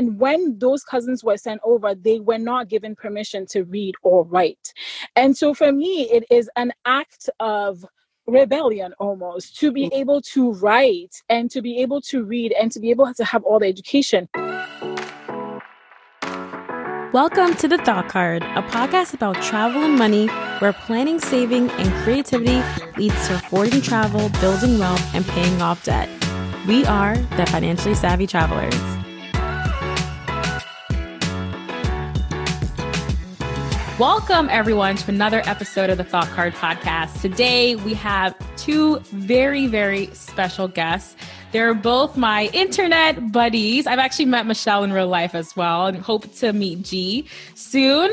And when those cousins were sent over, they were not given permission to read or write. And so for me, it is an act of rebellion almost to be mm. able to write and to be able to read and to be able to have all the education. Welcome to The Thought Card, a podcast about travel and money where planning, saving, and creativity leads to affording travel, building wealth, and paying off debt. We are the financially savvy travelers. Welcome, everyone, to another episode of the Thought Card Podcast. Today, we have two very, very special guests. They're both my internet buddies. I've actually met Michelle in real life as well and hope to meet G soon.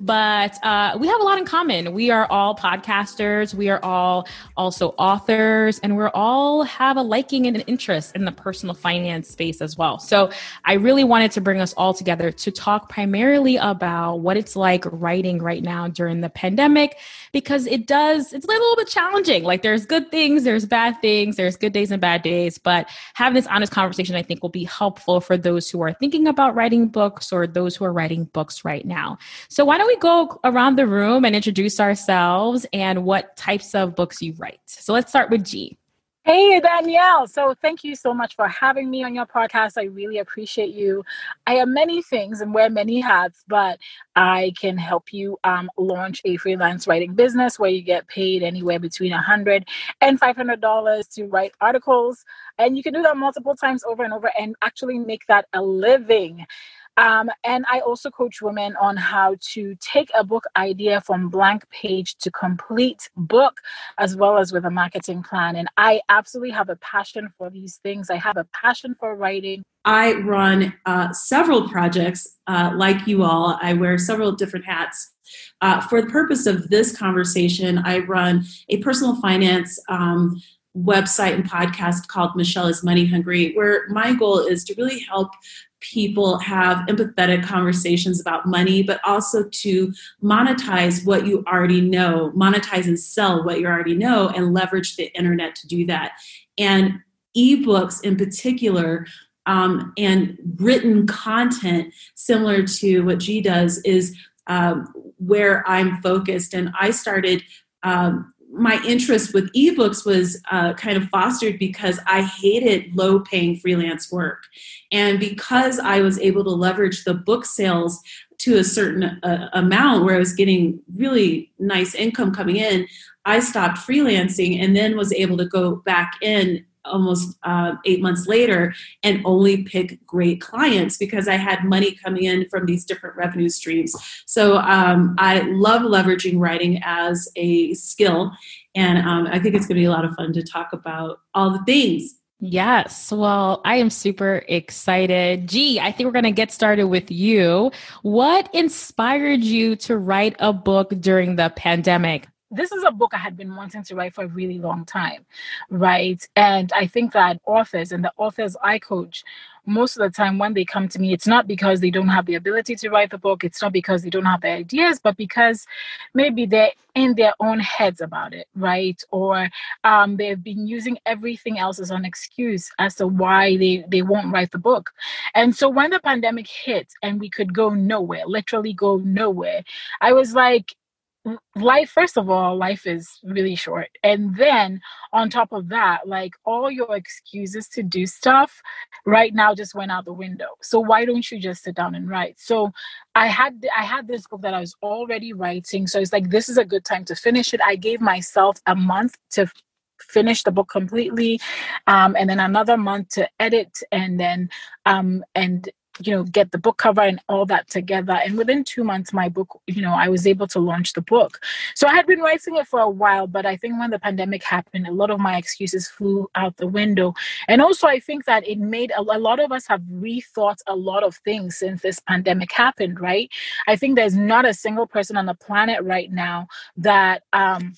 But uh, we have a lot in common. We are all podcasters. We are all also authors, and we're all have a liking and an interest in the personal finance space as well. So I really wanted to bring us all together to talk primarily about what it's like writing right now during the pandemic, because it does, it's a little bit challenging. Like there's good things, there's bad things, there's good days and bad days, but having this honest conversation, I think, will be helpful for those who are thinking about writing books or those who are writing books right now. So, why don't we go around the room and introduce ourselves and what types of books you write? So, let's start with G. Hey, Danielle. So, thank you so much for having me on your podcast. I really appreciate you. I am many things and wear many hats, but I can help you um, launch a freelance writing business where you get paid anywhere between $100 and $500 to write articles. And you can do that multiple times over and over and actually make that a living. Um, and I also coach women on how to take a book idea from blank page to complete book, as well as with a marketing plan. And I absolutely have a passion for these things. I have a passion for writing. I run uh, several projects uh, like you all. I wear several different hats. Uh, for the purpose of this conversation, I run a personal finance um, website and podcast called Michelle is Money Hungry, where my goal is to really help people have empathetic conversations about money, but also to monetize what you already know, monetize and sell what you already know, and leverage the internet to do that. And ebooks in particular um, and written content similar to what G does is um, where I'm focused. And I started um, my interest with ebooks was uh, kind of fostered because I hated low paying freelance work. And because I was able to leverage the book sales to a certain uh, amount where I was getting really nice income coming in, I stopped freelancing and then was able to go back in almost uh, eight months later and only pick great clients because I had money coming in from these different revenue streams. So um, I love leveraging writing as a skill. And um, I think it's going to be a lot of fun to talk about all the things. Yes. Well, I am super excited. Gee, I think we're going to get started with you. What inspired you to write a book during the pandemic? This is a book I had been wanting to write for a really long time, right? And I think that authors and the authors I coach, most of the time when they come to me, it's not because they don't have the ability to write the book, it's not because they don't have the ideas, but because maybe they're in their own heads about it, right? Or um, they've been using everything else as an excuse as to why they, they won't write the book. And so when the pandemic hit and we could go nowhere, literally go nowhere, I was like, life first of all life is really short. And then on top of that like all your excuses to do stuff right now just went out the window. So why don't you just sit down and write? So i had i had this book that i was already writing. So it's like this is a good time to finish it. I gave myself a month to finish the book completely um, and then another month to edit and then um, and you know get the book cover and all that together. And within two months my book you know i was able to launch the book. So i had been writing it for a while but i think when the pandemic happened a lot of my excuses flew out the window. And also i think that it made a, a lot of us have rethought a lot of things since this pandemic happened right? I think there's not a single person on the planet right now that um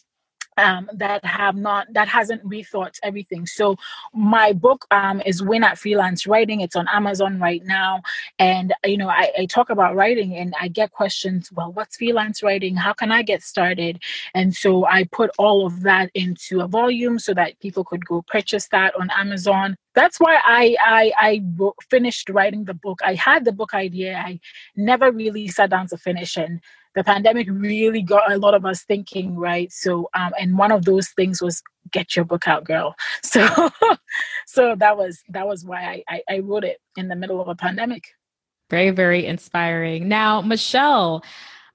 um, that have not that hasn't rethought everything. So my book um, is win at freelance writing. It's on amazon right now. And you know I, I, talk about writing and i get questions well what's freelance writing? How can i get started? And so i put all of that into a volume so that people could go purchase that on amazon. That's why I, I I finished writing the book. I had the book idea. I never really sat down to finish, and the pandemic really got a lot of us thinking, right? So, um, and one of those things was get your book out, girl. So, so that was that was why I, I, I wrote it in the middle of a pandemic. Very, very inspiring. Now, Michelle,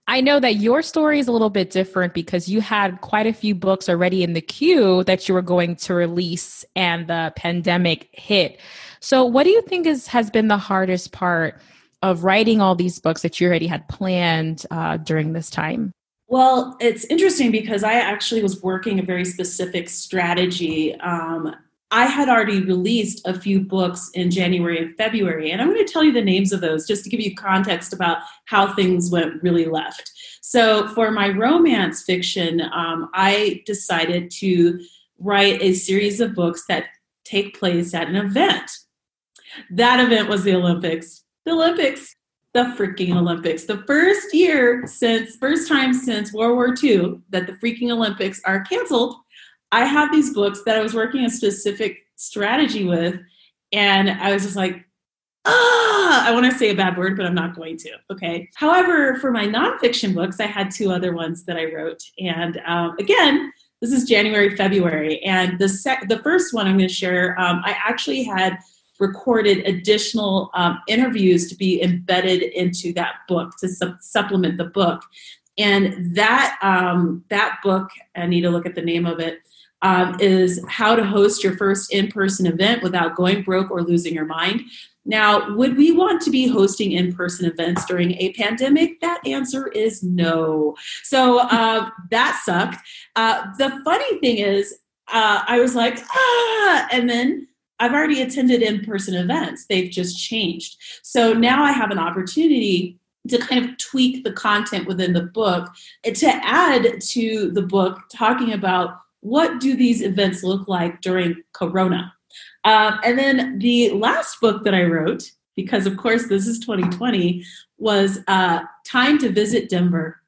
I know that your story is a little bit different because you had quite a few books already in the queue that you were going to release and the pandemic hit. So, what do you think is has been the hardest part of writing all these books that you already had planned uh, during this time? Well, it's interesting because I actually was working a very specific strategy. Um, I had already released a few books in January and February, and I'm going to tell you the names of those just to give you context about how things went really left. So, for my romance fiction, um, I decided to write a series of books that take place at an event. That event was the Olympics the Olympics, the freaking Olympics. The first year since, first time since World War II that the freaking Olympics are canceled. I have these books that I was working a specific strategy with, and I was just like, ah, I want to say a bad word, but I'm not going to. Okay. However, for my nonfiction books, I had two other ones that I wrote, and um, again, this is January, February, and the sec- the first one I'm going to share. Um, I actually had recorded additional um, interviews to be embedded into that book to su- supplement the book. And that um, that book i need to look at the name of it um, is how to host your first in-person event without going broke or losing your mind. Now would we want to be hosting in-person events during a pandemic? That answer is no. So uh, that sucked. Uh, the funny thing is uh, i was like ah and then I've already attended in person events, they've just changed. So now I have an opportunity to kind of tweak the content within the book to add to the book talking about what do these events look like during corona. Um, and then the last book that i wrote because of course this is 2020 was uh, time to visit denver.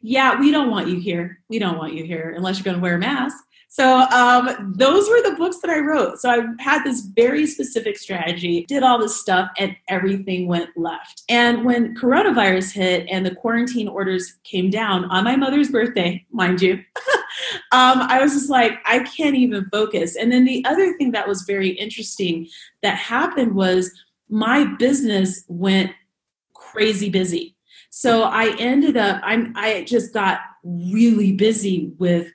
Yeah we don't want you here. We don't want you here unless you're going to wear a mask so um, those were the books that I wrote. So I had this very specific strategy, did all this stuff, and everything went left. And when coronavirus hit and the quarantine orders came down on my mother's birthday, mind you, um, I was just like, I can't even focus. And then the other thing that was very interesting that happened was my business went crazy busy. So I ended up, I'm, I just got really busy with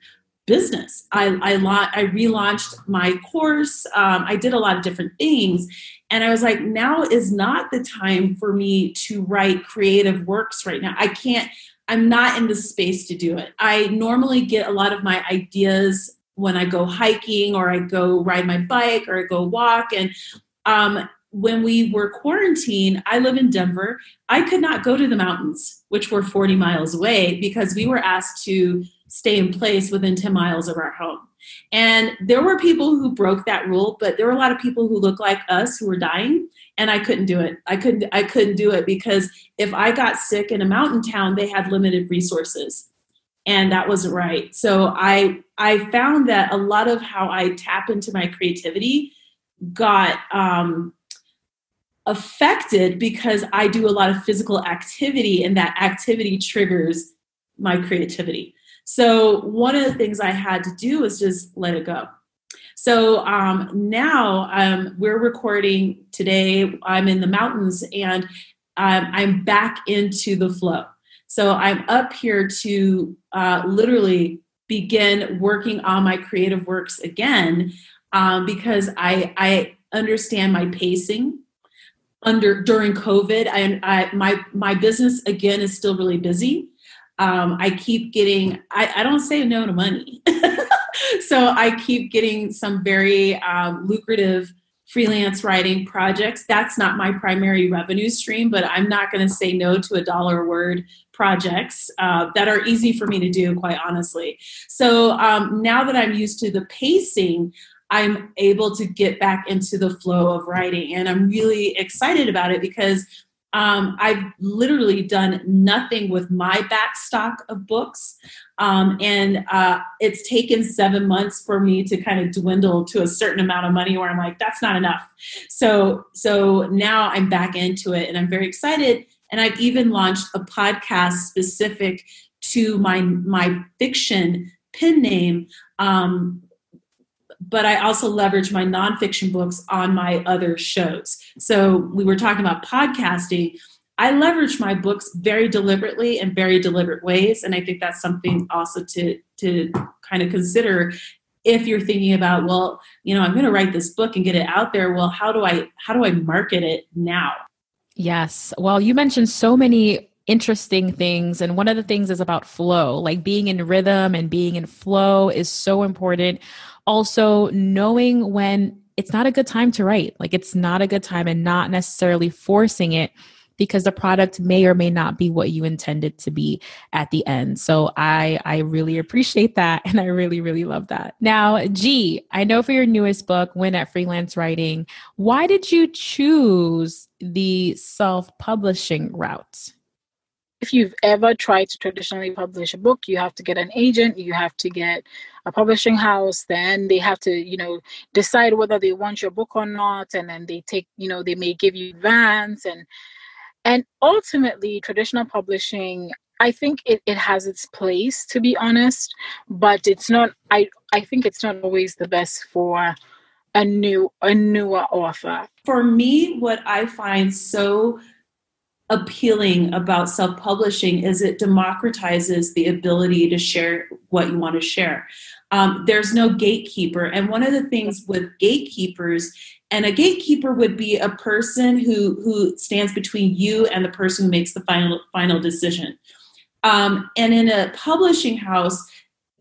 business. I I, I relaunched my course. Um, I did a lot of different things, and I was like, now is not the time for me to write creative works right now. I can't. I'm not in the space to do it. I normally get a lot of my ideas when I go hiking or I go ride my bike or I go walk and um, when we were quarantined, I live in Denver. I could not go to the mountains, which were 40 miles away, because we were asked to stay in place within 10 miles of our home. And there were people who broke that rule, but there were a lot of people who looked like us who were dying and I couldn't do it. I couldn't I couldn't do it because if I got sick in a mountain town, they had limited resources. And that wasn't right. So I I found that a lot of how I tap into my creativity got um, affected because I do a lot of physical activity and that activity triggers my creativity. So one of the things I had to do was just let it go. So um, now um, we're recording today. I'm in the mountains and um, I'm back into the flow. So I'm up here to uh, literally begin working on my creative works again um, because I, I understand my pacing under during COVID. I, I my my business again is still really busy um, I keep getting, I, I, don't say no to money. so I keep getting some very um, lucrative freelance writing projects. That's not my primary revenue stream, but I'm not going to say no to a dollar a word projects uh, that are easy for me to do, quite honestly. So um, now that I'm used to the pacing, I'm able to get back into the flow of writing. And I'm really excited about it because um, I've literally done nothing with my back stock of books. Um, and uh, it's taken seven months for me to kind of dwindle to a certain amount of money where I'm like, that's not enough. So, so now I'm back into it and I'm very excited. And I've even launched a podcast specific to my, my fiction pen name um, but I also leverage my nonfiction books on my other shows. So we were talking about podcasting. I leverage my books very deliberately in very deliberate ways, and I think that's something also to to kind of consider if you're thinking about well you know i'm going to write this book and get it out there well how do i how do i market it now yes well you mentioned so many interesting things and one of the things is about flow like being in rhythm and being in flow is so important also knowing when it's not a good time to write. Like it's not a good time and not necessarily forcing it because the product may or may not be what you intended to be at the end. So I I really appreciate that and I really really love that. Now, G, I know for your newest book, Win at Freelance Writing, why did you choose the self-publishing route? If you've ever tried to traditionally publish a book, you have to get an agent, you have to get a publishing house, then they have to, you know, decide whether they want your book or not, and then they take, you know, they may give you advance and and ultimately traditional publishing I think it, it has its place to be honest, but it's not I I think it's not always the best for a new a newer author. For me, what I find so appealing about self-publishing is it democratizes the ability to share what you want to share. Um, there's no gatekeeper. And one of the things with gatekeepers and a gatekeeper would be a person who who stands between you and the person who makes the final final decision. Um, and in a publishing house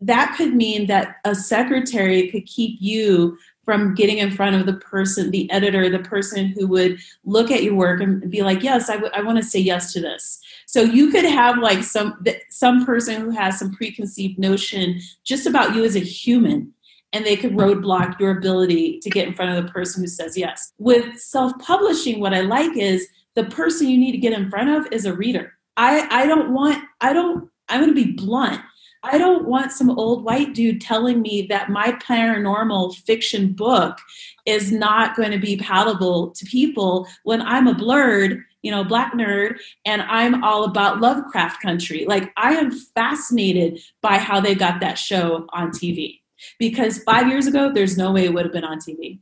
that could mean that a secretary could keep you from getting in front of the person, the editor, the person who would look at your work and be like, yes, I, w- I want to say yes to this. So you could have like some some person who has some preconceived notion just about you as a human, and they could roadblock your ability to get in front of the person who says yes. With self-publishing, what I like is the person you need to get in front of is a reader. I I don't want I don't I'm going to be blunt. I don't want some old white dude telling me that my paranormal fiction book is not going to be palatable to people when I'm a blerd, you know, black nerd and I'm all about Lovecraft country. Like I am fascinated by how they got that show on TV. Because 5 years ago there's no way it would have been on TV.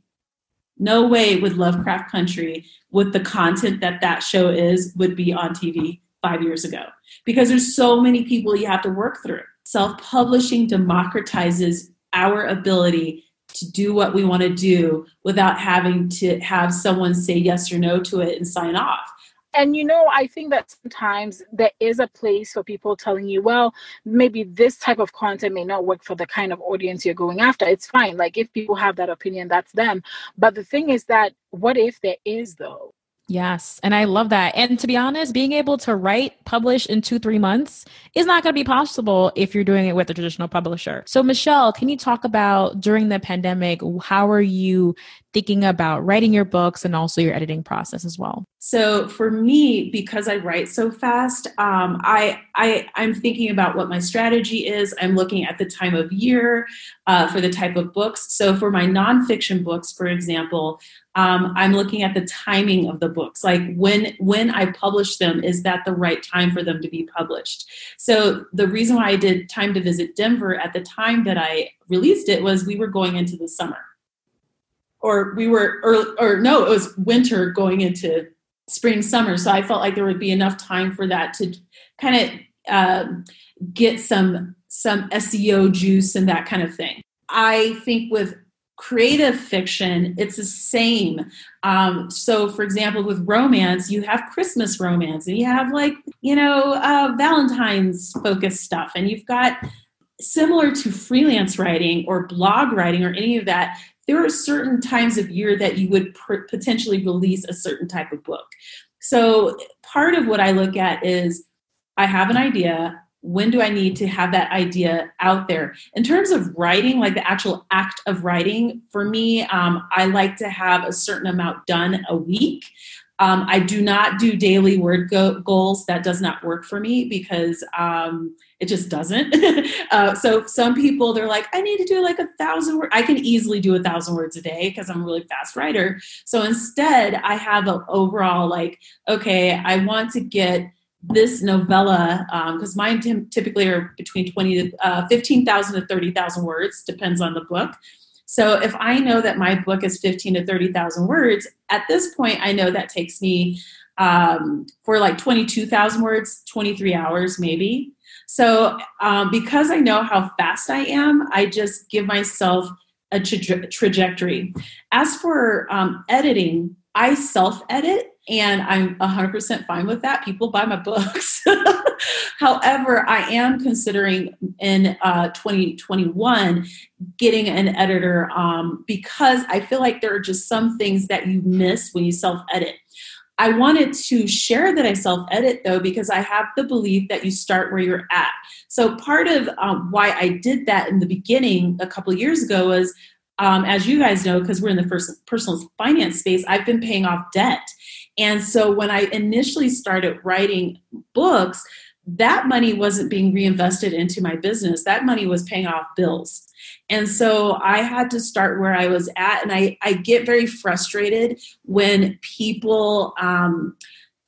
No way would Lovecraft Country with the content that that show is would be on TV 5 years ago because there's so many people you have to work through self publishing democratizes our ability to do what we want to do without having to have someone say yes or no to it and sign off. And you know, I think that sometimes there is a place for people telling you, well, maybe this type of content may not work for the kind of audience you're going after. It's fine. Like if people have that opinion, that's them. But the thing is that what if there is though? Yes. And I love that. And to be honest, being able to write, publish in two, three months is not going to be possible if you're doing it with a traditional publisher. So, Michelle, can you talk about during the pandemic, how are you thinking about writing your books and also your editing process as well? So for me, because I write so fast, um, I, I I'm thinking about what my strategy is. I'm looking at the time of year uh, for the type of books. So for my nonfiction books, for example, um, I'm looking at the timing of the books. Like when when I publish them, is that the right time for them to be published? So the reason why I did Time to Visit Denver at the time that I released it was we were going into the summer, or we were, or, no, it was winter going into spring summer so i felt like there would be enough time for that to kind of uh, get some some seo juice and that kind of thing i think with creative fiction it's the same um, so for example with romance you have christmas romance and you have like you know uh, valentine's focused stuff and you've got similar to freelance writing or blog writing or any of that there are certain times of year that you would pr- potentially release a certain type of book. So part of what I look at is I have an idea. When do I need to have that idea out there? In terms of writing, like the actual act of writing, for me, um, I like to have a certain amount done a week. Um, I do not do daily word go- goals. That does not work for me because um, it just doesn't. uh, so some people they're like, I need to do like a thousand words. I can easily do a thousand words a day because I'm a really fast writer. So instead, I have an overall like, okay, I want to get this novella because um, mine t- typically are between 20 to uh, 15,000 to 30,000 words, depends on the book. So if I know that my book is 15 to 30,000 words, at this point, I know that takes me um, for like 22,000 words, 23 hours maybe. So um, because I know how fast I am, I just give myself a tra- trajectory. As for um, editing, I self edit and I'm 100% fine with that. People buy my books. However, I am considering in uh, 2021 getting an editor um, because I feel like there are just some things that you miss when you self edit. I wanted to share that I self edit though, because I have the belief that you start where you're at. So, part of um, why I did that in the beginning a couple years ago was um, as you guys know, because we're in the first personal finance space, I've been paying off debt. And so when I initially started writing books, that money wasn't being reinvested into my business. That money was paying off bills. And so I had to start where I was at. And I, I get very frustrated when people um,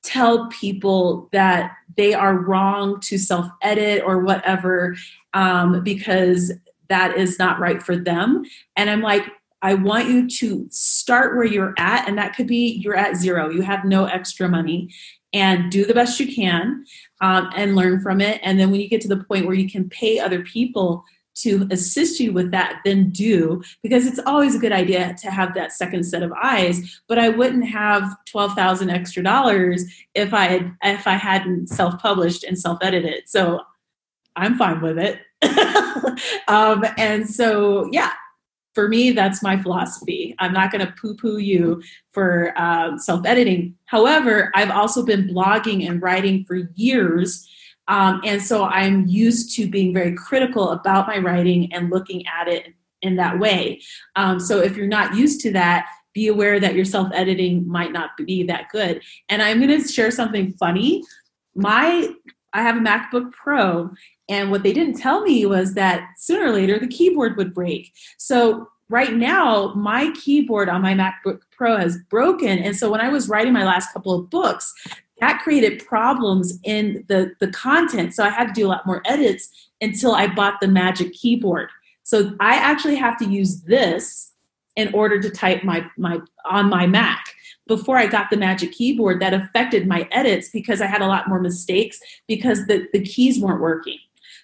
tell people that they are wrong to self edit or whatever um, because that is not right for them. And I'm like, I want you to start where you're at, and that could be you're at zero, you have no extra money, and do the best you can um, and learn from it. And then when you get to the point where you can pay other people to assist you with that, then do because it's always a good idea to have that second set of eyes. But I wouldn't have twelve thousand extra dollars if I had if I hadn't self published and self edited. So I'm fine with it. um, and so, yeah, for me, that's my philosophy. I'm not going to poo poo you for uh, self editing. However, I've also been blogging and writing for years. Um, and so I'm used to being very critical about my writing and looking at it in that way. Um, so if you're not used to that, be aware that your self editing might not be that good. And I'm going to share something funny. My I have a MacBook Pro, and what they didn't tell me was that sooner or later the keyboard would break. So right now, my keyboard on my MacBook Pro has broken. And so when I was writing my last couple of books, that created problems in the, the content. So I had to do a lot more edits until I bought the Magic keyboard. So I actually have to use this in order to type my, my on my Mac before I got the Magic Keyboard that affected my edits because I had a lot more mistakes because the, the keys weren't working.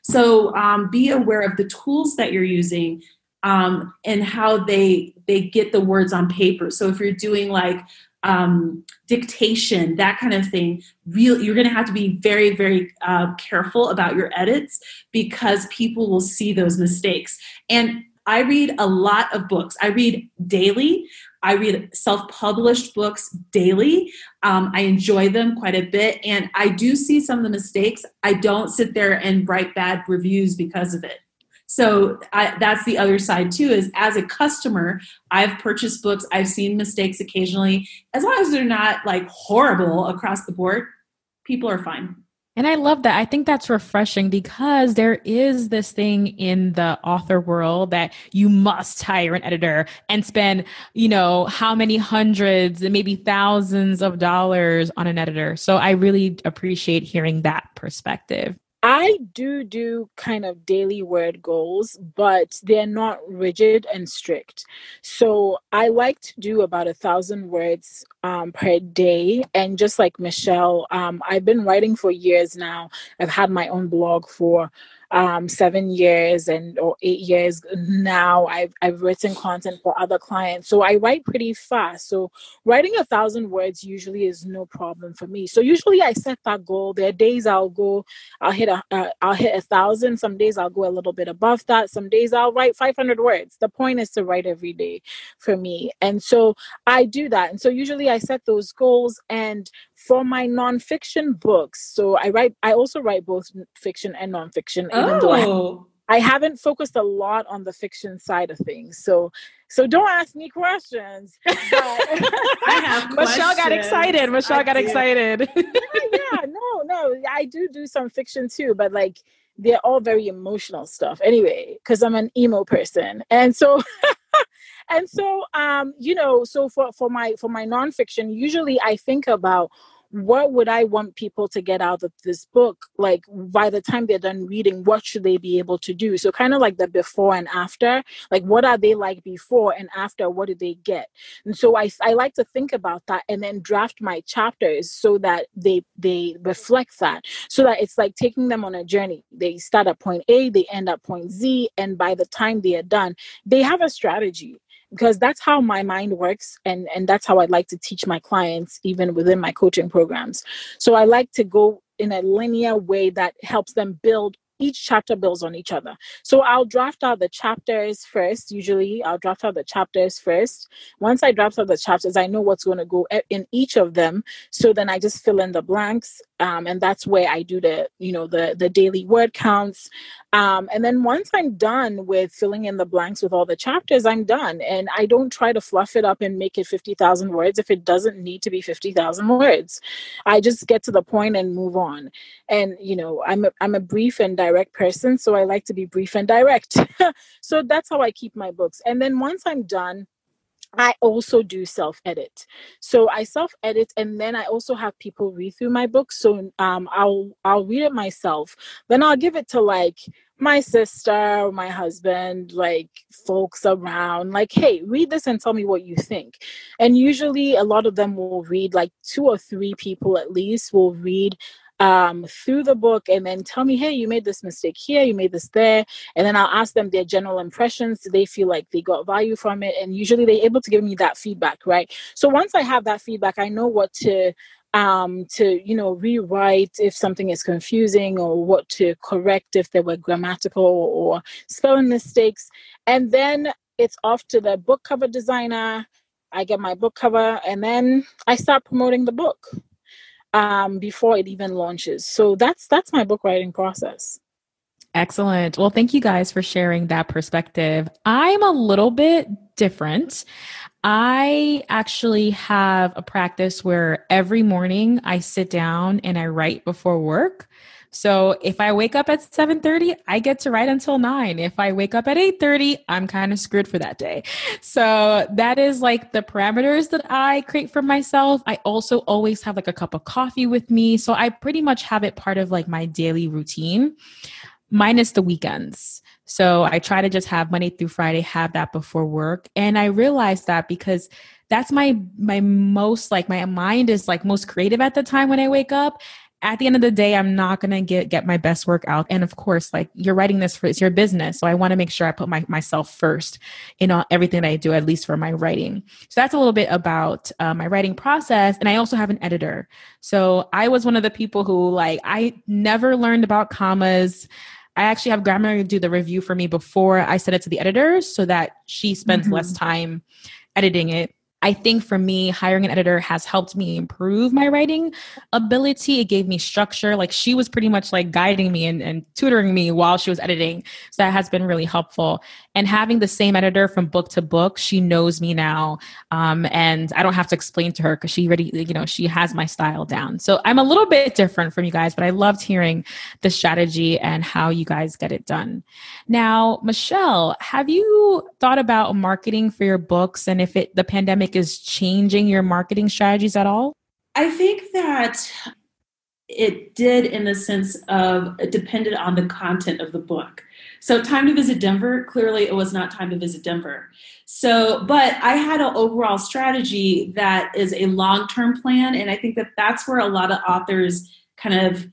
So um, be aware of the tools that you're using um, and how they they get the words on paper. So if you're doing like um, dictation, that kind of thing, real you're going to have to be very very uh, careful about your edits because people will see those mistakes. And I read a lot of books. I read daily. I read self published books daily. Um, I enjoy them quite a bit. And I do see some of the mistakes. I don't sit there and write bad reviews because of it. So I, that's the other side too is as a customer, I've purchased books, I've seen mistakes occasionally. As long as they're not like horrible across the board, people are fine. And I love that. I think that's refreshing because there is this thing in the author world that you must hire an editor and spend, you know, how many hundreds and maybe thousands of dollars on an editor. So I really appreciate hearing that perspective. I do do kind of daily word goals, but they're not rigid and strict. So I like to do about a thousand words um, per day. And just like Michelle, um, I've been writing for years now. I've had my own blog for um, seven years and or eight years now I've, I've written content for other clients. So i write pretty fast. So writing a thousand words usually is no problem for me. So usually i set that goal. There are days i'll go i'll hit a will hit a thousand. Some days i'll go a little bit above that. Some days i'll write 500 words. The point is to write every day for me. And so i do that. And so usually i set those goals and for my nonfiction books. So i write i also write both fiction and nonfiction even oh. though I, oh. I haven't focused a lot on the fiction side of things. So so don't ask me questions I have michelle got excited. Michelle I got did. excited. Yeah, yeah. No no. I do do some fiction too but like they're all very emotional stuff. Anyway because i'm an emo person. And so and so um you know so for for my for my nonfiction usually i think about what would I want people to get out of this book? Like by the time they're done reading, what should they be able to do? So kind of like the before and after, like what are they like before and after? What do they get? And so I, I like to think about that and then draft my chapters so that they they reflect that. So that it's like taking them on a journey. They start at point A, they end at point Z, and by the time they are done, they have a strategy because that's how my mind works and and that's how i like to teach my clients even within my coaching programs. So i like to go in a linear way that helps them build each chapter builds on each other. So I'll draft out the chapters first. Usually, I'll draft out the chapters first. Once I draft out the chapters, I know what's going to go in each of them. So then I just fill in the blanks, um, and that's where I do the you know the the daily word counts. Um, and then once I'm done with filling in the blanks with all the chapters, I'm done. And I don't try to fluff it up and make it fifty thousand words if it doesn't need to be fifty thousand words. I just get to the point and move on. And you know, I'm a, I'm a brief and direct person, so I like to be brief and direct. so that's how I keep my books. And then once I'm done, I also do self edit. So I self edit and then I also have people read through my book. So um I'll I'll read it myself. Then I'll give it to like my sister my husband, like folks around, like, hey, read this and tell me what you think. And usually a lot of them will read, like two or three people at least will read um, through the book and then tell me, hey, you made this mistake here, you made this there. And then I'll ask them their general impressions. Do they feel like they got value from it? And usually they're able to give me that feedback, right? So once I have that feedback, I know what to um, to you know rewrite if something is confusing or what to correct if there were grammatical or spelling mistakes and then it's off to the book cover designer i get my book cover and then i start promoting the book um, before it even launches. So that's that's my book writing process. Excellent. Well, thank you guys for sharing that perspective. I'm a little bit different. I actually have a practice where every morning I sit down and I write before work. So if I wake up at 7:30, I get to write until 9. If I wake up at 8:30, I'm kind of screwed for that day. So that is like the parameters that I create for myself. I also always have like a cup of coffee with me. So I pretty much have it part of like my daily routine minus the weekends. So I try to just have Monday through Friday have that before work and I realized that because that's my my most like my mind is like most creative at the time when I wake up at the end of the day, I'm not gonna get get my best work out. And of course, like you're writing this for it's your business, so I want to make sure I put my, myself first in all, everything that I do, at least for my writing. So that's a little bit about uh, my writing process. And I also have an editor. So I was one of the people who like I never learned about commas. I actually have Grammar do the review for me before I send it to the editor so that she spends mm-hmm. less time editing it I think for me, hiring an editor has helped me improve my writing ability. It gave me structure. Like she was pretty much like guiding me and, and tutoring me while she was editing. So that has been really helpful. And having the same editor from book to book, she knows me now. Um, and I don't have to explain to her because she already, you know, she has my style down. So I'm a little bit different from you guys, but I loved hearing the strategy and how you guys get it done. Now, Michelle, have you thought about marketing for your books and if it the pandemic is changing your marketing strategies at all? I think that it did in the sense of it depended on the content of the book. So, time to visit Denver, clearly it was not time to visit Denver. So, but I had an overall strategy that is a long term plan. And I think that that's where a lot of authors kind of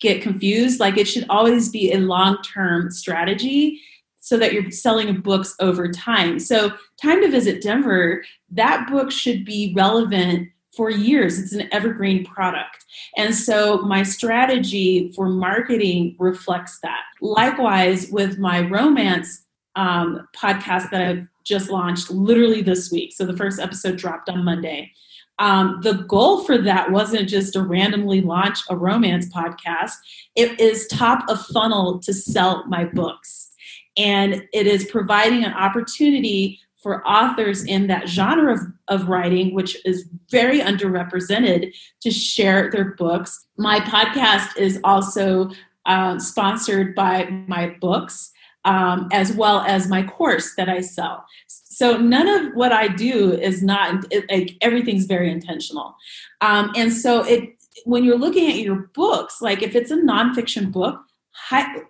get confused. Like it should always be a long term strategy so that you're selling books over time. So, Time to Visit Denver, that book should be relevant for years. It's an evergreen product. And so my strategy for marketing reflects that. Likewise, with my romance um, podcast that I've just launched literally this week. So the first episode dropped on Monday. Um, the goal for that wasn't just to randomly launch a romance podcast, it is top of funnel to sell my books. And it is providing an opportunity for authors in that genre of, of writing, which is very underrepresented, to share their books. My podcast is also uh, sponsored by my books. Um, as well as my course that I sell. So none of what I do is not it, like everything's very intentional. Um, and so it when you're looking at your books, like if it's a nonfiction book,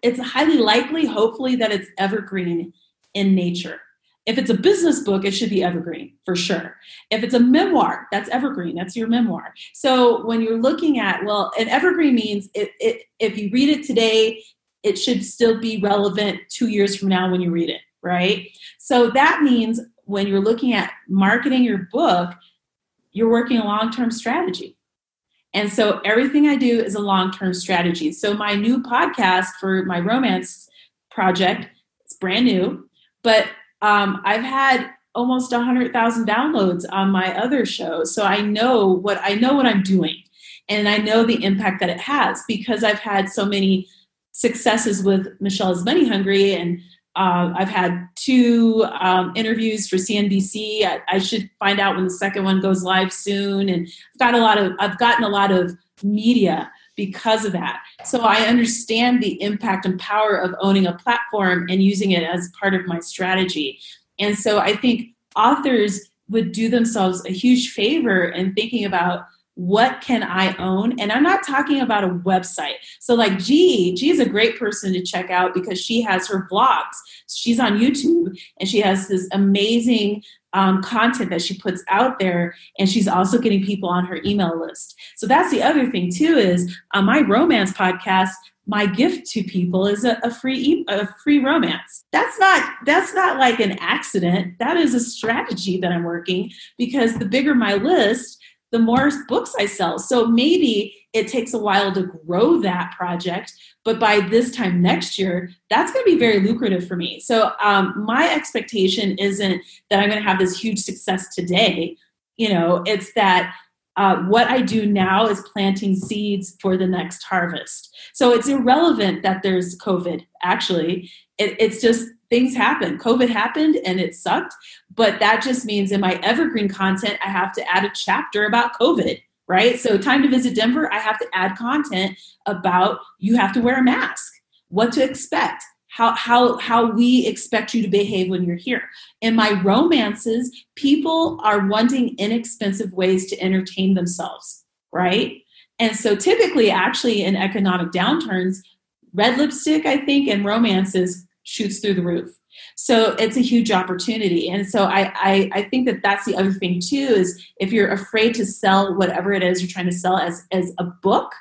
it's highly likely, hopefully, that it's evergreen in nature. If it's a business book, it should be evergreen for sure. If it's a memoir, that's evergreen. That's your memoir. So when you're looking at, well, an evergreen means it, it, if you read it today, it should still be relevant two years from now when you read it, right? So that means when you're looking at marketing your book, you're working a long term strategy. And so everything I do is a long term strategy. So my new podcast for my romance project, it's brand new, but um, I've had almost 100,000 downloads on my other shows. So I know what I know what I'm doing and I know the impact that it has because I've had so many successes with Michelle's Money Hungry and uh, I've had two um, interviews for CNBC. I, I, should find out when the second one goes live soon, and I've got a lot of I've gotten a lot of media because of that. So I understand the impact and power of owning a platform and using it as part of my strategy. And so I think authors would do themselves a huge favor in thinking about what can I own? And I'm not talking about a website. So, like G, G is a great person to check out because she has her blogs. She's on YouTube and she has this amazing um, content that she puts out there and she's also getting people on her email list so that's the other thing too is on my romance podcast my gift to people is a, a free e- a free romance that's not that's not like an accident that is a strategy that i'm working because the bigger my list the more books I sell. So maybe it takes a while to grow that project, but by this time next year, that's going to be very lucrative for me. So um, my expectation isn't that I'm going to have this huge success today. You know, it's that uh, what I do now is planting seeds for the next harvest. So it's irrelevant that there's COVID, actually. It, it's just things happen. COVID happened and it sucked, but that just means in my evergreen content, I have to add a chapter about COVID, right? So, time to visit Denver, I have to add content about you have to wear a mask, what to expect, how how how we expect you to behave when you're here. In my romances, people are wanting inexpensive ways to entertain themselves, right? And so typically actually in economic downturns, red lipstick, I think, and romances shoots through the roof. So it's a huge opportunity. And so I, I, I, think that that's the other thing too is if you're afraid to sell whatever it is you're trying to sell as, as a book,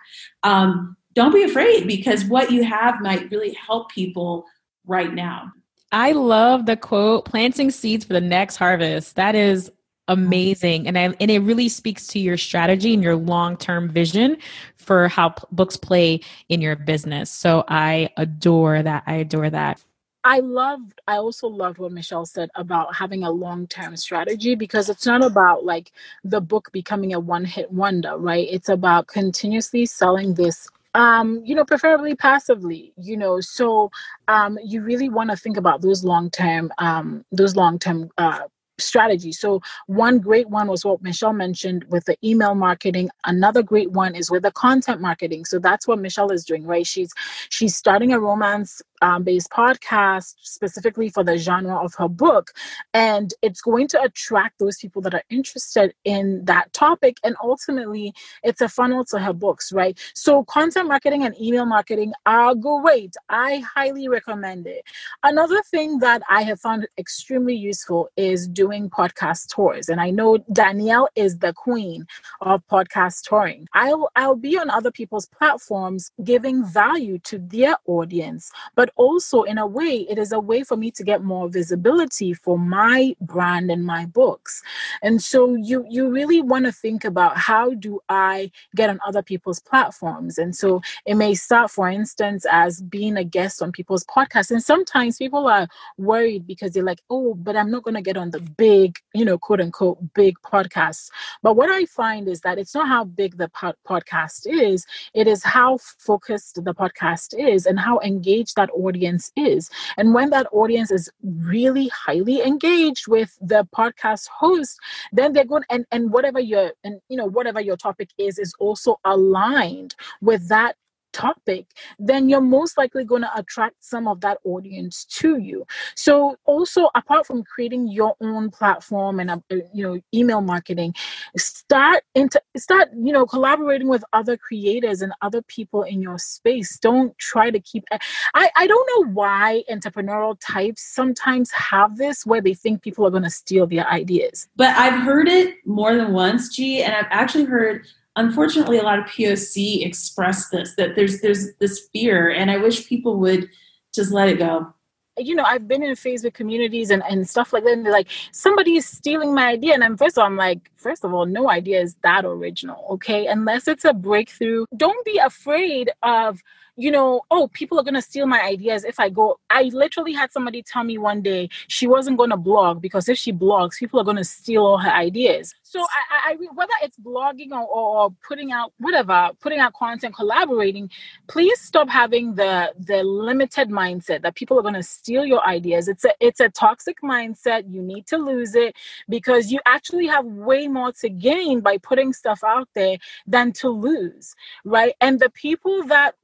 um, don't be afraid because what you have might really help people right now. I love the quote planting seeds for the next harvest. That is amazing and I, and it really speaks to your strategy and your long-term vision for how p- books play in your business. So I adore that. I adore that. I loved, I also loved what Michelle said about having a long term strategy because it's not about like the book becoming a one hit wonder, right? It's about continuously selling this um you know preferably passively you know so um you really want to think about those long term um those long term uh strategy. So, one great one was what Michelle mentioned with the email marketing. Another great one is with the content marketing. So, that's what Michelle is doing, right? She's she's starting a romance um, based podcast specifically for the genre of her book. And it's going to attract those people that are interested in that topic. And ultimately, it's a funnel to her books, right? So, content marketing and email marketing are great. I highly recommend it. Another thing that I have found extremely useful is doing podcast tours. And I know Danielle is the queen of podcast touring. I'll, I'll be on other people's platforms giving value to their audience, but also in a way, it is a way for me to get more visibility for my brand and my books. And so you you really want to think about how do I get on other people's platforms. And so it may start, for instance, as being a guest on people's podcasts. And sometimes people are worried because they're like, oh, but I'm not going to get on the big, you know, quote unquote, big podcasts. But what I find is that it's not how big the pod- podcast is, it is how focused the podcast is and how engaged that audience is. And when that audience is really highly engaged with the podcast host, then they're going and and whatever your and you know whatever your topic is is also aligned with that topic, then you're most likely going to attract some of that audience to you. So also apart from creating your own platform and uh, you know email marketing, start into start you know collaborating with other creators and other people in your space. Don't try to keep I I don't know why entrepreneurial types sometimes have this where they think people are going to steal their ideas. But I've heard it more than once, G, and I've actually heard unfortunately a lot of poc express this that there's there's this fear and i wish people would just let it go you know, I've been in Facebook communities and, and stuff like that, and they're like, somebody is stealing my idea. And I'm first of all, I'm like, first of all, no idea is that original, okay? Unless it's a breakthrough. Don't be afraid of you know, oh, people are going to steal my ideas if I go. I literally had somebody tell me one day she wasn't going to blog because if she blogs, people are going to steal all her ideas. So I, I, whether it's blogging or, or putting out whatever, putting out content, collaborating, please stop having the the limited mindset that people are going to steal your ideas. It's a it's a toxic mindset. You need to lose it because you actually have way more to gain by putting stuff out there than to lose, right? And the people that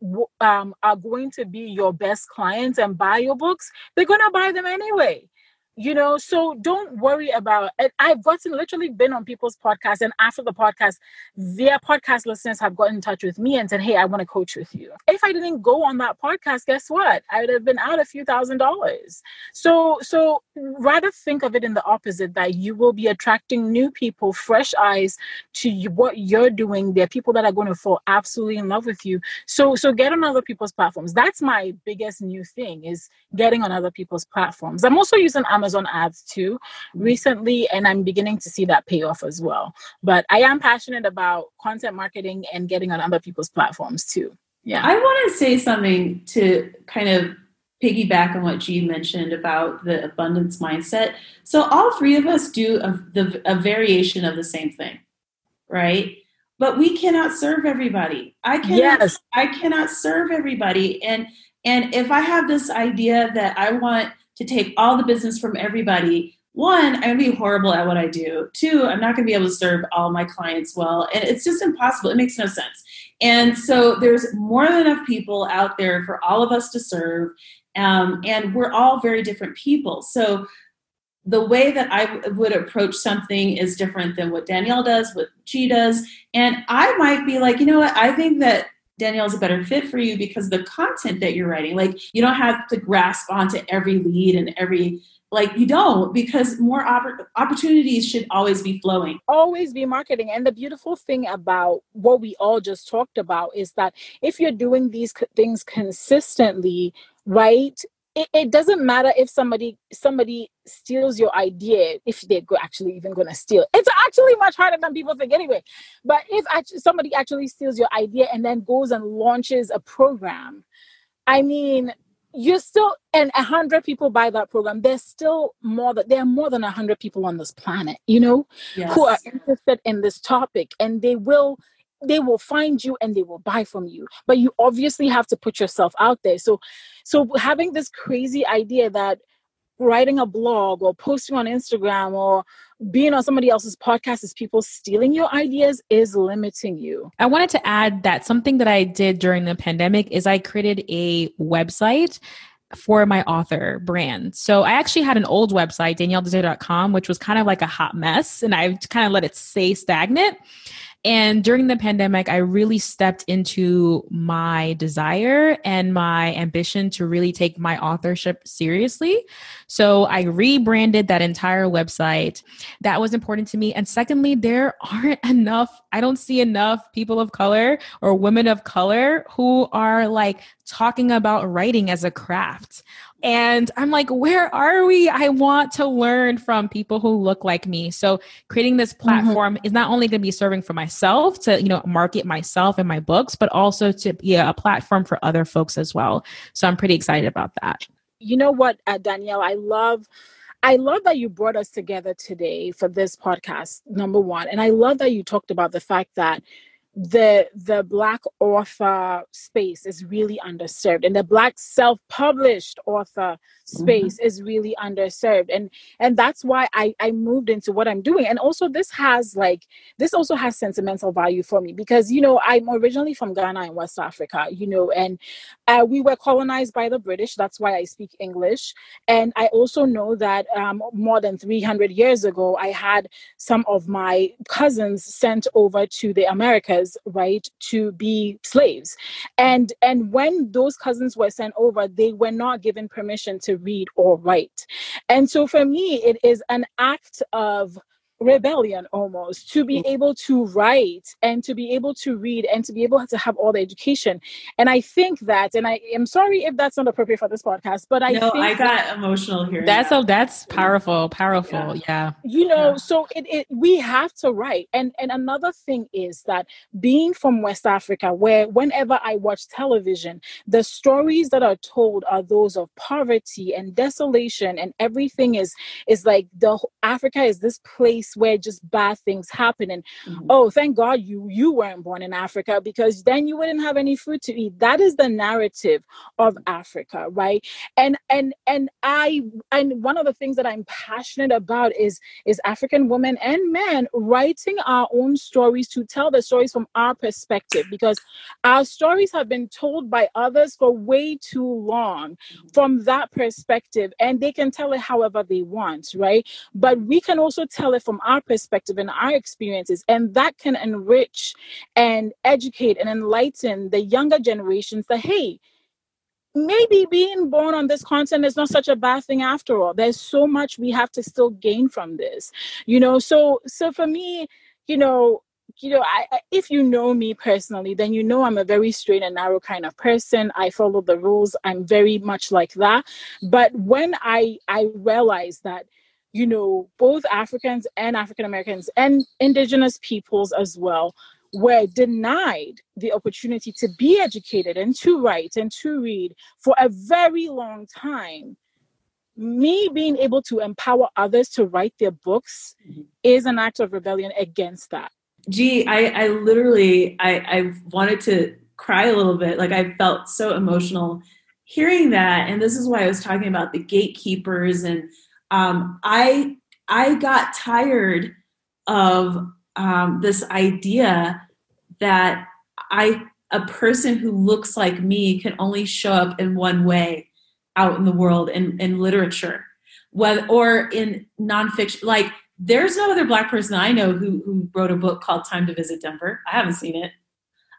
um, are going to be your best clients and buy your books, they're going to buy them anyway you know so don't worry about it i've gotten literally been on people's podcasts and after the podcast their podcast listeners have gotten in touch with me and said hey i want to coach with you. If i didn't go on that podcast guess what? I would have been out a few thousand dollars. So so rather think of it in the opposite that you will be attracting new people fresh eyes to what you're doing. There are people that are going to fall absolutely in love with you. So so get on other people's platforms. That's my biggest new thing is getting on other people's platforms. I'm also using amazon Amazon ads too recently, and I'm beginning to see that pay off as well. But I am passionate about content marketing and getting on other people's platforms too. Yeah. I want to say something to kind of piggyback on what G mentioned about the abundance mindset. So all three of us do a, the, a variation of the same thing, right? But we cannot serve everybody. I cannot. Yes. I cannot serve everybody, and and if I have this idea that I want to take all the business from everybody one, I'm gonna be horrible at what I do. Two, I'm not gonna be able to serve all my clients well. And it's just impossible. It makes no sense. And so there's more than enough people out there for all of us to serve. Um, and we're all very different people. So the way that I would approach something is different than what Danielle does, what she does. And I might be like, you know what, I think that Danielle's a better fit for you because the content that you're writing, like you don't have to grasp onto every lead and every like you don't because more opp- opportunities should always be flowing. Always be marketing. And the beautiful thing about what we all just talked about is that if you're doing these things consistently right it, it doesn't matter if somebody somebody steals your idea if they're actually even going to steal it's actually much harder than people think anyway but if actually somebody actually steals your idea and then goes and launches a program i mean you're still and a hundred people buy that program there's still more that there are more than a hundred people on this planet you know yes. who are interested in this topic and they will they will find you and they will buy from you but you obviously have to put yourself out there so so having this crazy idea that writing a blog or posting on instagram or being on somebody else's podcast is people stealing your ideas is limiting you i wanted to add that something that i did during the pandemic is i created a website for my author brand. So I actually had an old website, danielledesir.com, which was kind of like a hot mess and I kind of let it stay stagnant. And during the pandemic, I really stepped into my desire and my ambition to really take my authorship seriously. So I rebranded that entire website. That was important to me. And secondly, there aren't enough, I don't see enough people of color or women of color who are like talking about writing as a craft. And I'm like, where are we? I want to learn from people who look like me. So creating this mm-hmm. platform mm-hmm. is not only going to be serving for myself to, you know, market myself and my books, but also to be a platform for other folks as well. So I'm pretty excited about that. You know what, uh, Danielle, I love I love that you brought us together today for this podcast, number one. And I love that you talked about the fact that the the black author space is really underserved and the black self-published author Mm-hmm. space mm-hmm. is really underserved and and that's why I, I moved into what i'm doing and also this has like this also has sentimental value for me because you know i'm originally from ghana in west africa you know and uh, we were colonized by the british that's why i speak english and i also know that um, more than 300 years ago i had some of my cousins sent over to the americas right to be slaves and and when those cousins were sent over they were not given permission to read or write. And so for me, it is an act of rebellion almost to be mm. able to write and to be able to read and to be able to have all the education and i think that and i am sorry if that's not appropriate for this podcast but i no, i got that, emotional here that's that. a that's powerful powerful yeah, yeah. you know yeah. so it, it we have to write and and another thing is that being from west africa where whenever i watch television the stories that are told are those of poverty and desolation and everything is is like the africa is this place place where just bad things happen and mm-hmm. oh thank god you you weren't born in africa because then you wouldn't have any food to eat. That is the narrative of africa right? And and and i and one of the things that i'm passionate about is is african women and men writing our own stories to tell the stories from our perspective because our stories have been told by others for way too long mm-hmm. from that perspective and they can tell it however they want right? But we can also tell it from from our perspective and our experiences. And that can enrich and educate and enlighten the younger generations that, hey, maybe being born on this continent is not such a bad thing after all. There's so much we have to still gain from this, you know. So, so for me, you know, you know, I, if you know me personally, then you know I'm a very straight and narrow kind of person. I follow the rules. I'm very much like that. But when I I realized that you know, both Africans and African Americans and indigenous peoples as well were denied the opportunity to be educated and to write and to read for a very long time. Me being able to empower others to write their books mm-hmm. is an act of rebellion against that. Gee, I, I literally I, I wanted to cry a little bit. Like I felt so emotional hearing that. And this is why I was talking about the gatekeepers and um, I I got tired of um, this idea that I a person who looks like me can only show up in one way out in the world in, in literature, whether or in nonfiction. Like there's no other black person I know who who wrote a book called Time to Visit Denver. I haven't seen it.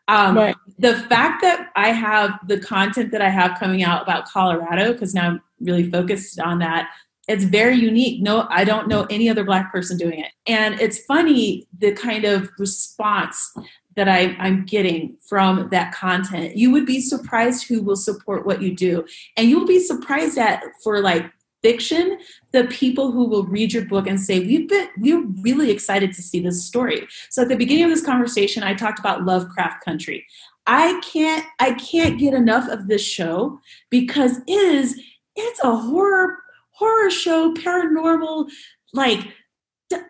Um, right. The fact that I have the content that I have coming out about Colorado, because now I'm really focused on that, it's very unique. No, I don't know any other black person doing it. And it's funny the kind of response that I, I'm getting from that content. You would be surprised who will support what you do. And you'll be surprised at for like fiction, the people who will read your book and say, We've been we're really excited to see this story. So at the beginning of this conversation, I talked about Lovecraft Country. I can't I can't get enough of this show because it is it's a horror horror show, paranormal, like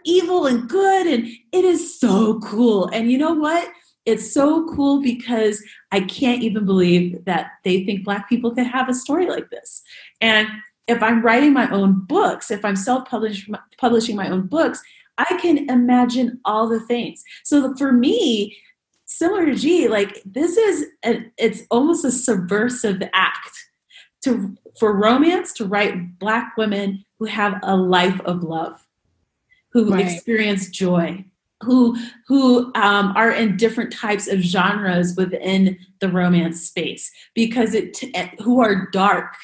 evil and good. And it is so cool. And you know what? It's so cool because I can't even believe that they think Black people could have a story like this. And if I'm writing my own books, if I'm self publishing my own books, I can imagine all the things. So for me, similar to G, like this is a, it's almost a subversive act to for romance to write black women who have a life of love, who right. experience joy, who who um, are in different types of genres within the romance space because it eh, who are dark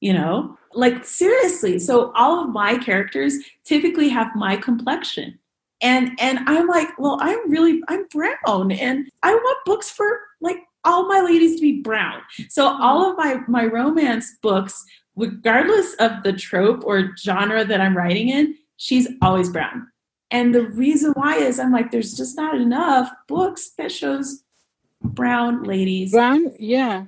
you know like seriously so all of my characters typically have my complexion and and i'm like well i'm really i'm brown and i want books for like all my ladies to be brown so mm-hmm. all of my my romance books regardless of the trope or genre that i'm writing in she's always brown and the reason why is I'm like, there's just not enough books that shows brown ladies. Brown, yeah.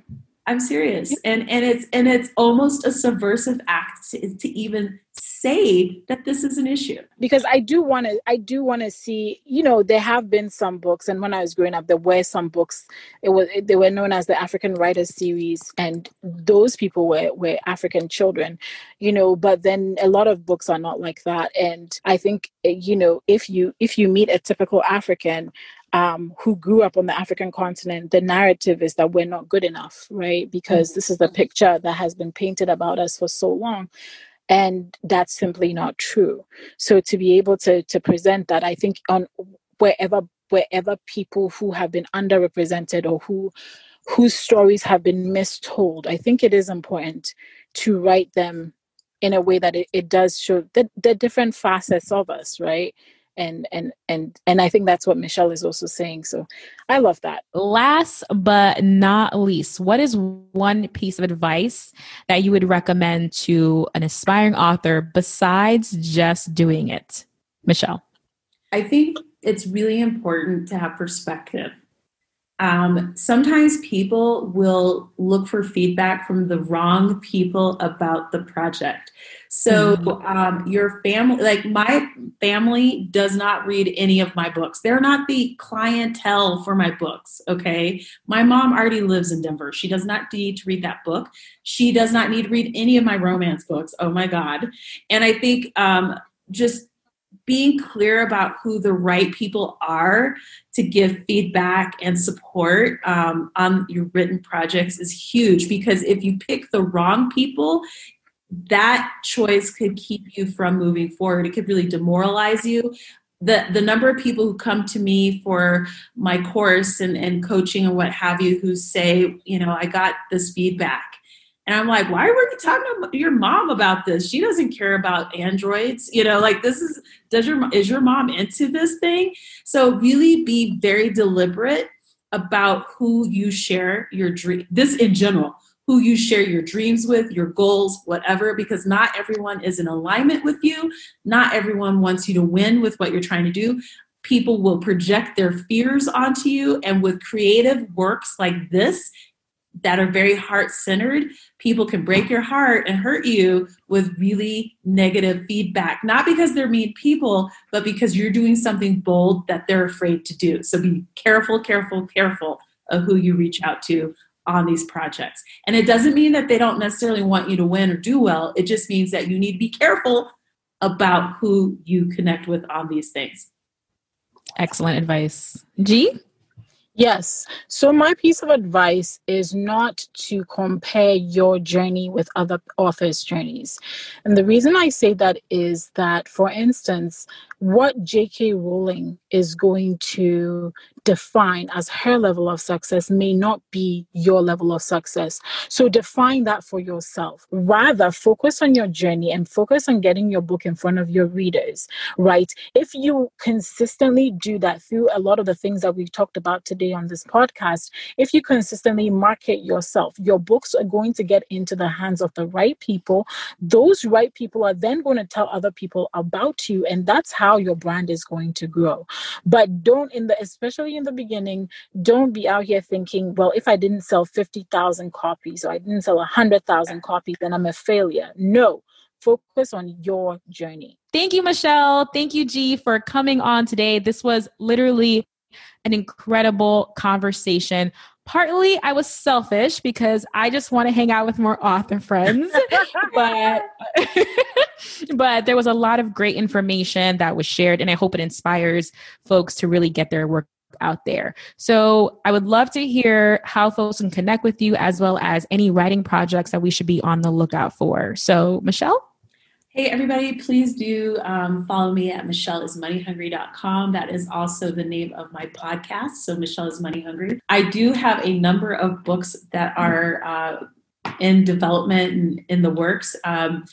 I'm serious. And and it's and it's almost a subversive act to, to even say that this is an issue. Because i do want to i do want to see you know there have been some books and when i was growing up there were some books it was they were known as the african writers series and those people were were african children you know but then a lot of books are not like that and i think eh, you know if you if you meet a typical african um, who grew up on the African continent, the narrative is that we're not good enough, right? Because this is the picture that has been painted about us for so long and that's simply not true. So to be able to to present that i think on wherever wherever people who have been underrepresented or who whose stories have been mistold i think it is important to write them in a way that it, it does show the, the different facets of us right and and and and i think that's what michelle is also saying so i love that. Last but not least what is one piece of advice that you would recommend to an aspiring author besides just doing it? Michelle. I think it's really important to have perspective. Um, sometimes people will look for feedback from the wrong people about the project. So, mm-hmm. um, your family, like my family, does not read any of my books. They're not the clientele for my books. Okay. My mom already lives in Denver. She does not need to read that book. She does not need to read any of my romance books. Oh my God. And I think um, just being clear about who the right people are to give feedback and support um, on your written projects is huge because if you pick the wrong people that choice could keep you from moving forward it could really demoralize you the the number of people who come to me for my course and, and coaching and what have you who say you know i got this feedback and I'm like, why were you talking to your mom about this? She doesn't care about androids. You know, like this is does your is your mom into this thing? So really be very deliberate about who you share your dream. This in general, who you share your dreams with, your goals, whatever, because not everyone is in alignment with you. Not everyone wants you to win with what you're trying to do. People will project their fears onto you, and with creative works like this, that are very heart centered, people can break your heart and hurt you with really negative feedback. Not because they're mean people, but because you're doing something bold that they're afraid to do. So be careful, careful, careful of who you reach out to on these projects. And it doesn't mean that they don't necessarily want you to win or do well, it just means that you need to be careful about who you connect with on these things. Excellent advice. G? Yes. So, my piece of advice is not to compare your journey with other authors' journeys. And the reason I say that is that, for instance, what J.K. Rowling is going to define as her level of success may not be your level of success. So define that for yourself. Rather, focus on your journey and focus on getting your book in front of your readers, right? If you consistently do that through a lot of the things that we've talked about today on this podcast, if you consistently market yourself, your books are going to get into the hands of the right people. Those right people are then going to tell other people about you, and that's how your brand is going to grow. But don't, in the especially in the beginning, don't be out here thinking, well, if I didn't sell 50,000 copies or I didn't sell 100,000 copies, then I'm a failure. No, focus on your journey. Thank you, Michelle. Thank you, G, for coming on today. This was literally an incredible conversation. Partly I was selfish because I just want to hang out with more author friends, but but there was a lot of great information that was shared and I hope it inspires folks to really get their work out there. So I would love to hear how folks can connect with you as well as any writing projects that we should be on the lookout for. So, Michelle? Hey, everybody, please do um, follow me at michelleismoneyhungry.com. That is also the name of my podcast. So, Michelle is Money Hungry. I do have a number of books that are uh, in development and in the works. Um,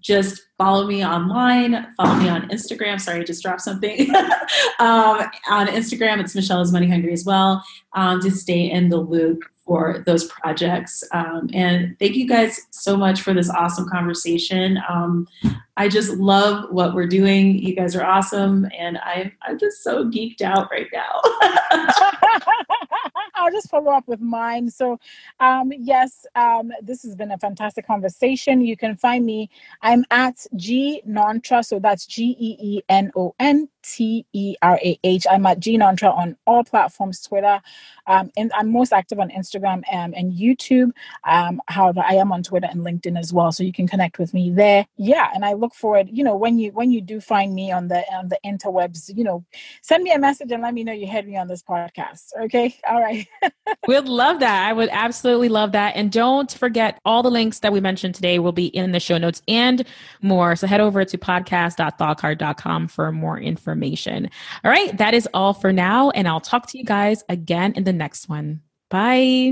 just follow me online, follow me on Instagram. Sorry, I just dropped something. um, on Instagram, it's Michelle is Money Hungry as well um, to stay in the loop for those projects. Um, and thank you guys so much for this awesome conversation. Um, I just love what we're doing. You guys are awesome, and I'm I'm just so geeked out right now. I'll just follow up with mine. So, um, yes, um, this has been a fantastic conversation. You can find me. I'm at Gee Nonterah, so that's G E E N O N T E R A H. I'm at Gee Nonterah on all platforms, Twitter, um, and I'm most active on Instagram and, and YouTube. Um, however, I am on Twitter and LinkedIn as well, so you can connect with me there. Yeah, and I look forward. You know, when you when you do find me on the on the interwebs, you know, send me a message and let me know you had me on this podcast. Okay, all right. We'd love that. I would absolutely love that. And don't forget all the links that we mentioned today will be in the show notes and more. So head over to podcast.thoughtcard.com for more information. All right, that is all for now. And I'll talk to you guys again in the next one. Bye.